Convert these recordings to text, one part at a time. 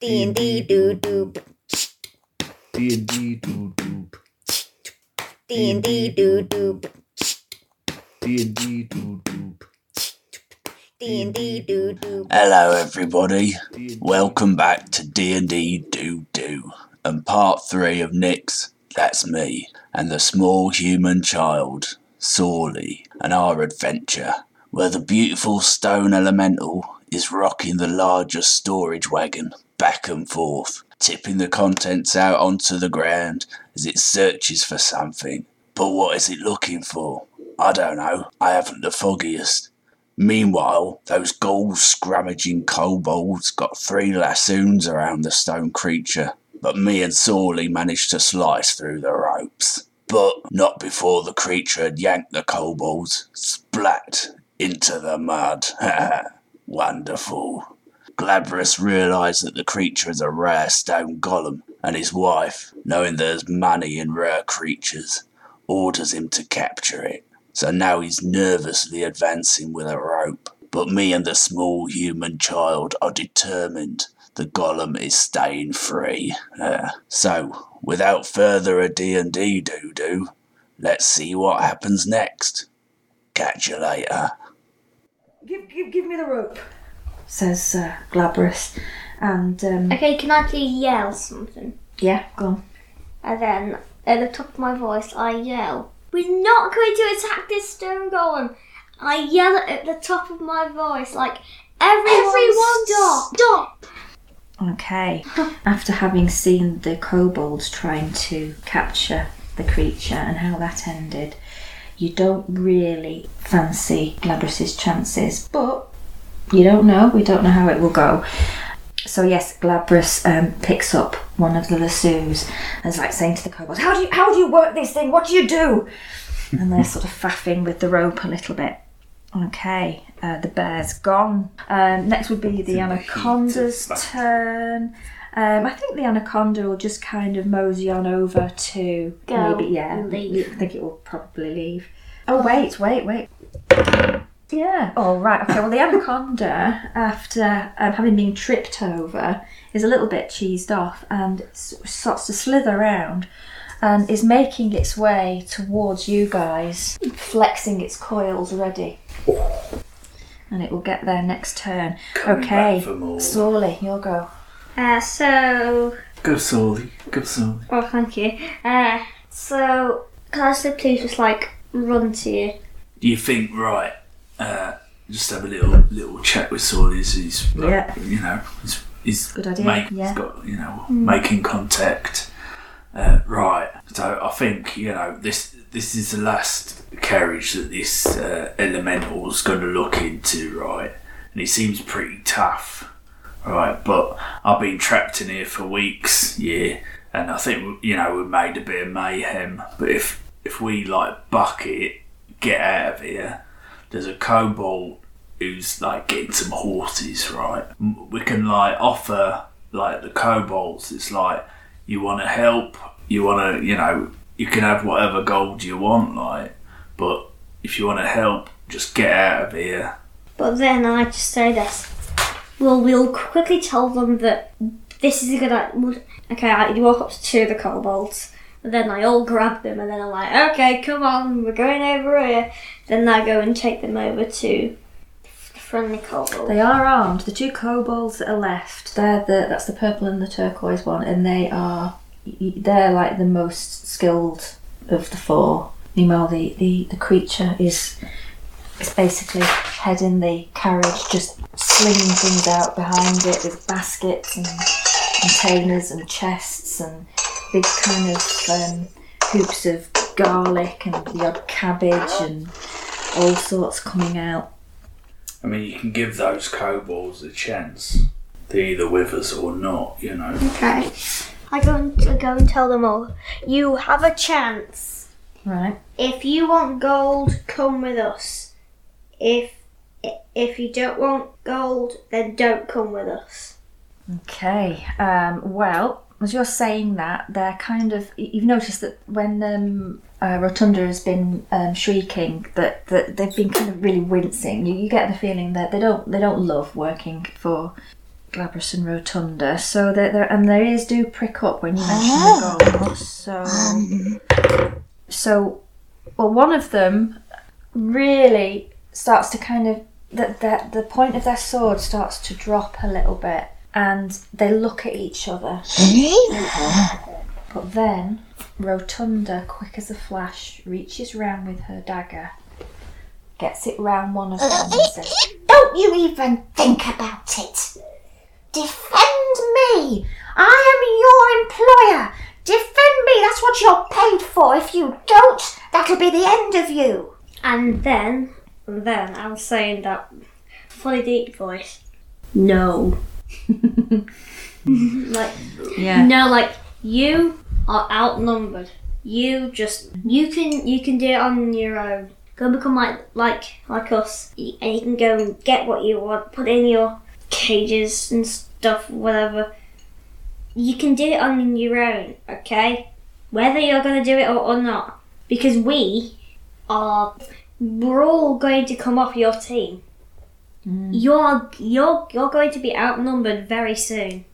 D and D doo doo. D and D doo doo. D and D doo doo. D and D doo doo. D and D doo doo. Hello, everybody. Welcome back to D and D Do Do, and part three of Nix "That's Me" and the small human child, Sorley, and our adventure, where the beautiful stone elemental is rocking the largest storage wagon back and forth, tipping the contents out onto the ground as it searches for something. But what is it looking for? I don't know. I haven't the foggiest. Meanwhile, those gold scrummaging kobolds got three lassoons around the stone creature, but me and Sorley managed to slice through the ropes. But not before the creature had yanked the kobolds, splat, into the mud. Wonderful. Glabrous realised that the creature is a rare stone golem, and his wife, knowing there's money in rare creatures, orders him to capture it. So now he's nervously advancing with a rope. But me and the small human child are determined the golem is staying free. Uh, so, without further ado and do do, let's see what happens next. Catch you later. Give, give, give me the rope, says uh, Glabrous. And, um, Okay, can I actually yell something? yeah, go on. And then at the top of my voice, I yell, We're not going to attack this stone golem! I yell it at the top of my voice, like, Everyone, Everyone stop! Stop! Okay. After having seen the kobolds trying to capture the creature and how that ended, you don't really fancy Glabrous's chances, but you don't know. We don't know how it will go. So yes, Glabrous um, picks up one of the lassos and is like saying to the kobolds, "How do you how do you work this thing? What do you do?" and they're sort of faffing with the rope a little bit. Okay, uh, the bear's gone. Um, next would be the in the anaconda's heat of battle. turn. Um, I think the anaconda will just kind of mosey on over to Go maybe yeah. leave. I think it will probably leave. Oh wait, wait, wait. Yeah. Oh right. Okay. Well, the anaconda, after um, having been tripped over, is a little bit cheesed off and starts to slither around, and is making its way towards you guys, flexing its coils ready. And it will get there next turn. Coming okay. back for you'll go. Uh, so, Go Sorley. Go Sorley. oh, thank you. Uh, so, can I say please just like run to you? Do you think right? Uh, just have a little little chat with Sorley. He's, he's like, Yeah. you know, he's, he's Good idea, Make, yeah. He's got you know making contact. Uh, right. So I think you know this. This is the last carriage that this uh, elemental's going to look into, right? And he seems pretty tough, right? But I've been trapped in here for weeks, yeah. And I think you know we made a bit of mayhem. But if if we like bucket, get out of here, there's a kobold who's like getting some horses, right? We can like offer like the kobolds. It's like you want to help, you want to, you know, you can have whatever gold you want, like. But if you want to help, just get out of here. But then I just say this. Well, we'll quickly tell them that this is a good uh, idea. Okay, I walk up to the kobolds. Then I all grab them, and then I'm like, okay, come on, we're going over here. Then I go and take them over to the friendly kobold. They are armed. The two kobolds that are left, they're the that's the purple and the turquoise one, and they are they're like the most skilled of the four. Meanwhile, the the, the creature is is basically heading the carriage, just slinging things out behind it with baskets and containers and chests and big kind of um, hoops of garlic and the odd cabbage and all sorts coming out. I mean, you can give those kobolds a chance. They're either with us or not, you know. Okay. I go and I go and tell them all. You have a chance. Right. If you want gold, come with us. If if you don't want gold, then don't come with us. Okay. Um, well, as you're saying that, they're kind of. You've noticed that when um, uh, Rotunda has been um, shrieking, that, that they've been kind of really wincing. You, you get the feeling that they don't they don't love working for Glabrous and Rotunda. So there, there and their ears do prick up when you mention the gold. So, so, well, one of them really starts to kind of the, the the point of their sword starts to drop a little bit, and they look at each other. But then Rotunda, quick as a flash, reaches round with her dagger, gets it round one of them, and says, Don't you even think about it. Defend me. I am your employer. Defend me. That's what you're paid for. If you don't, that'll be the end of you. And then, and then I was saying that fully deep voice, no. like, "Yeah, no, like you are outnumbered. You just you can you can do it on your own. Go become like like like us, and you can go and get what you want. Put in your cages and stuff, whatever. You can do it on your own, okay? Whether you're gonna do it or, or not, because we are we're all going to come off your team. You're you're you're going to be outnumbered very soon.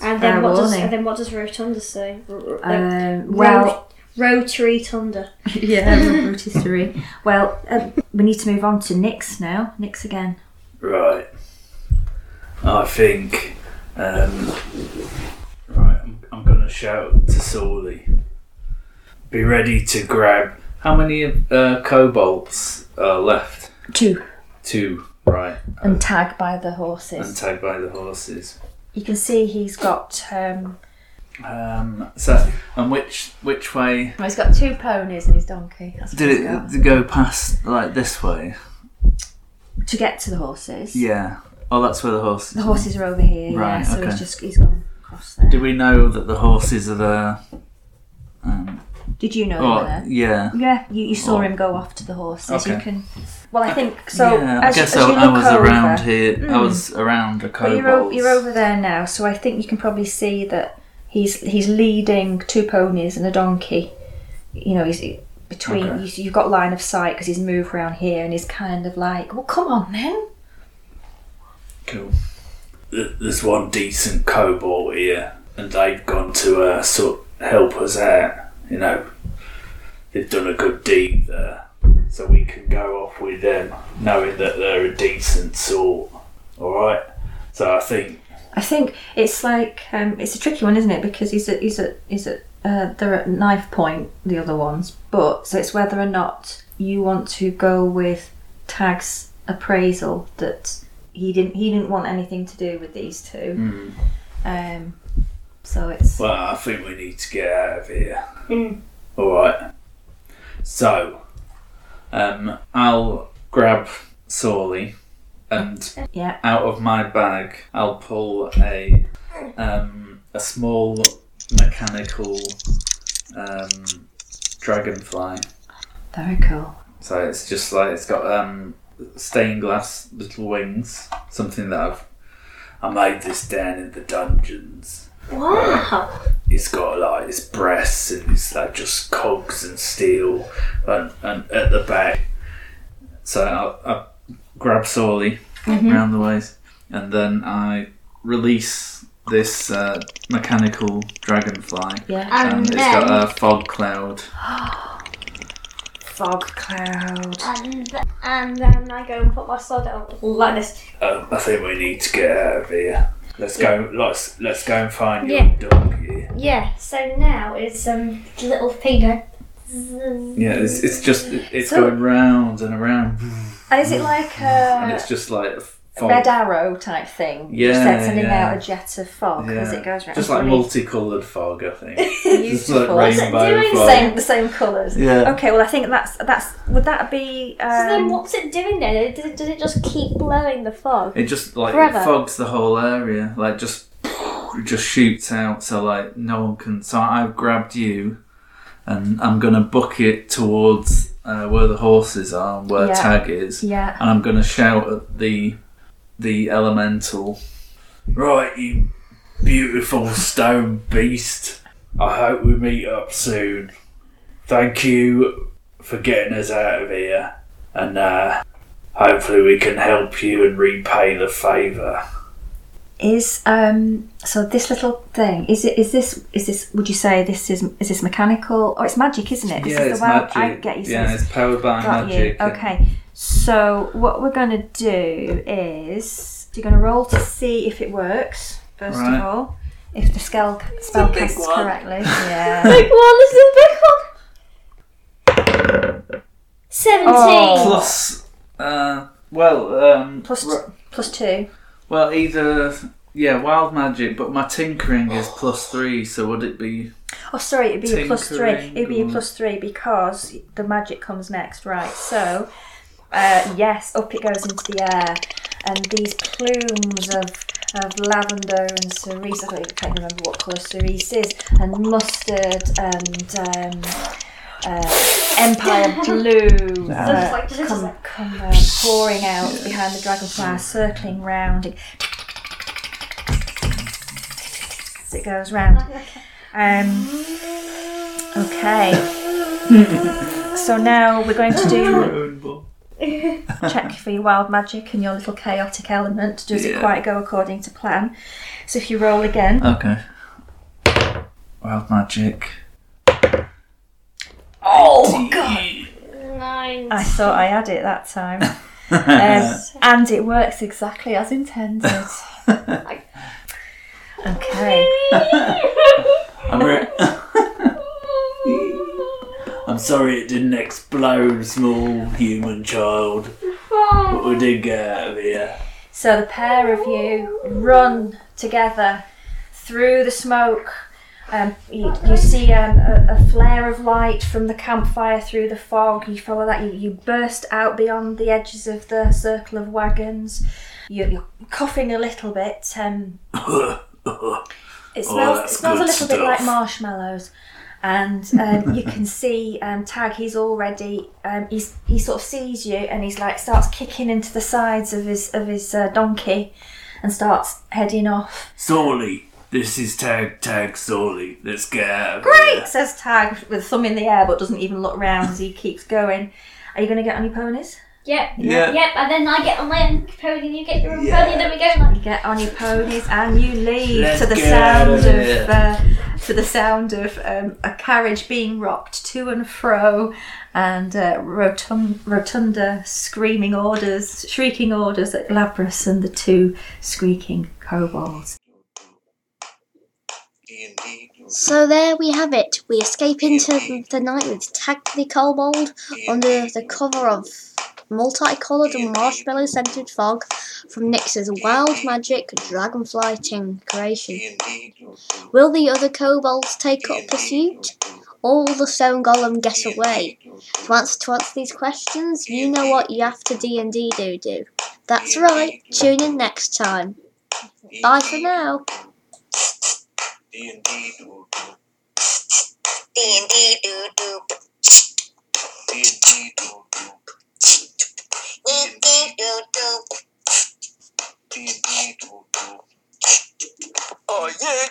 And then Fair what does and then what does Rotunda say? R- r- Um, Ro- well, rotary thunder. yeah, rotisserie. Well, um, we need to move on to Nix now. Nix again. Right. I think. Um, right, I'm, I'm going to shout to Sorley. Be ready to grab. How many uh, kobolds are left? Two. Two. Right. And Tagk by the horses. And horses. tagged by the horses. You can see he's got. Um, Um, so, and which which way well, he's got two ponies and his donkey. That's did it got. to go past? Like this way? to get to the horses? Yeah. Oh, that's where the horses. The horses are over here. yeah. Right, So okay. he's just he's gone across there. Do we know that the horses are there? Did you know they were oh, there? yeah. Yeah, you, you saw Oh. him go off to the horses. You Okay. can. Well, I think so. yeah, as, I guess as I, you I was over, around here. I Mm. was around the But you're, o- you're over there now, so I think you can probably see that he's he's leading two ponies and a donkey. You know, he's between. Okay. You, you've got line of sight because he's moved around here, and he's kind of like, "Well, come on then." Cool. There's one decent kobold here, and they've gone to uh, sort of help us out. You know, they've done a good deed there, so we can go off with them, knowing that they're a decent sort. All right. So I think I think it's like um, it's a tricky one, isn't it? Because he's at he's at he's at uh, they're at knife point, the other ones, but so it's whether or not you want to go with Tagk's appraisal that he didn't he didn't want anything to do with these two. Um, so it's Well, I think we need to get out of here. Mm. All right. So, um, I'll grab Sorley, and yeah. out of my bag, I'll pull a um, a small mechanical um, dragonfly. Very cool. So it's just like it's got um, stained glass little wings. Something that I've I made this down in the dungeons. Wow. it's got like its breasts and it's like just cogs and steel and, and at the back. So I, I grab Sorley around the waist and then I release this uh, mechanical dragonfly Yeah. and And it's got a fog cloud. Fog cloud. and, and then I go and put my sword out like this. Um, I think we need to get out of here. Let's go. Let's let's go and find Yeah. your dog. Yeah. So now it's um little finger. Yeah, it's, it's just it's So- going round and around, And is it like and it's just like a fog. red arrow type thing? Yeah, Set- sending yeah. out a jet of fog as it goes around. Just like multicoloured fog, I think. Beautiful. Just like rainbow doing the fog. same the same colours. Yeah. Okay, well I think that's that's would that be So then um, what's it doing then? Does it, does it just keep blowing the fog? It just like Forever. it fogs the whole area, like just just shoots out, so like no one can. So I've grabbed you, and I'm gonna book it towards uh, where the horses are, where Yeah. Tagk is, yeah and I'm gonna shout at the the elemental. Right, you beautiful stone beast. I hope we meet up soon. Thank you for getting us out of here, and uh, hopefully we can help you and repay the favour. Is um so this little thing is it is this is this would you say this is is this mechanical or it's magic isn't it? This yeah, is it's the magic. I get you. yeah, it's- powered by magic. you. Okay, so what we're gonna do is you're gonna roll to see if it works first Right. of all. If the spell spell casts one. correctly, yeah. Big one, this is a big one. Seventeen. Oh. Plus, uh, well, um, plus r- plus two. well, either yeah, wild magic, but my tinkering is plus three. So would it be? Oh, sorry, it'd be a plus three. It'd be a plus three because the magic comes next, right? So, uh, yes, up it goes into the air, and these plumes of of lavender and cerise. I don't even can't remember what colour cerise is, and mustard and um, uh, empire blue uh, Just like- come, like- come uh, pouring out behind the dragonfly, circling round. As it goes round. Um, okay. so now we're going to do check for your wild magic and your little chaotic element. Does it quite go according to plan? So if you roll again, Okay. Wild magic. oh god! Nine. I thought I had it that time, um, and it works exactly as intended. Okay. I'm, re- I'm sorry it didn't explode, small human child. But we did get out of here. So the pair of you run together through the smoke. Um, you, you see um, a, a flare of light from the campfire through the fog. You follow that. You, you burst out beyond the edges of the circle of wagons. You, you're coughing a little bit. Um, it smells, it smells a little bit like marshmallows. And um, you can see um, Tagk. He's already. Um, he's he sort of sees you, and he's like starts kicking into the sides of his of his uh, donkey, and starts heading off. Sorley, this is Tagk Tagk Sorley. Let's get out of Great, here. says Tagk with thumb in the air, but doesn't even look round as he keeps going. Are you going to get on your ponies? Yep. Yeah. Yep. And then I get on my own pony, and you get your own Yeah. pony, and then we go like. You get on your ponies and you leave Let's to the get sound of, of uh, to the sound of um, a carriage being rocked to and fro, and uh, rotund- rotunda screaming orders, shrieking orders at Glabrous and the two squeaking kobolds. So there we have it. We escape into the night with Tagk the Kobold under the cover of multicoloured and marshmallow scented fog from Nix's Wild Magic Dragonfly Ting creation. Will the other kobolds take up pursuit? Or will the stone golem get away? To answer to answer these questions, you know what you have to D and D do do. That's right. Tune in next time. Bye for now. D&D do do. D&D doo doo. D&D do do. Doo doo. D&D do do. Oh yeah.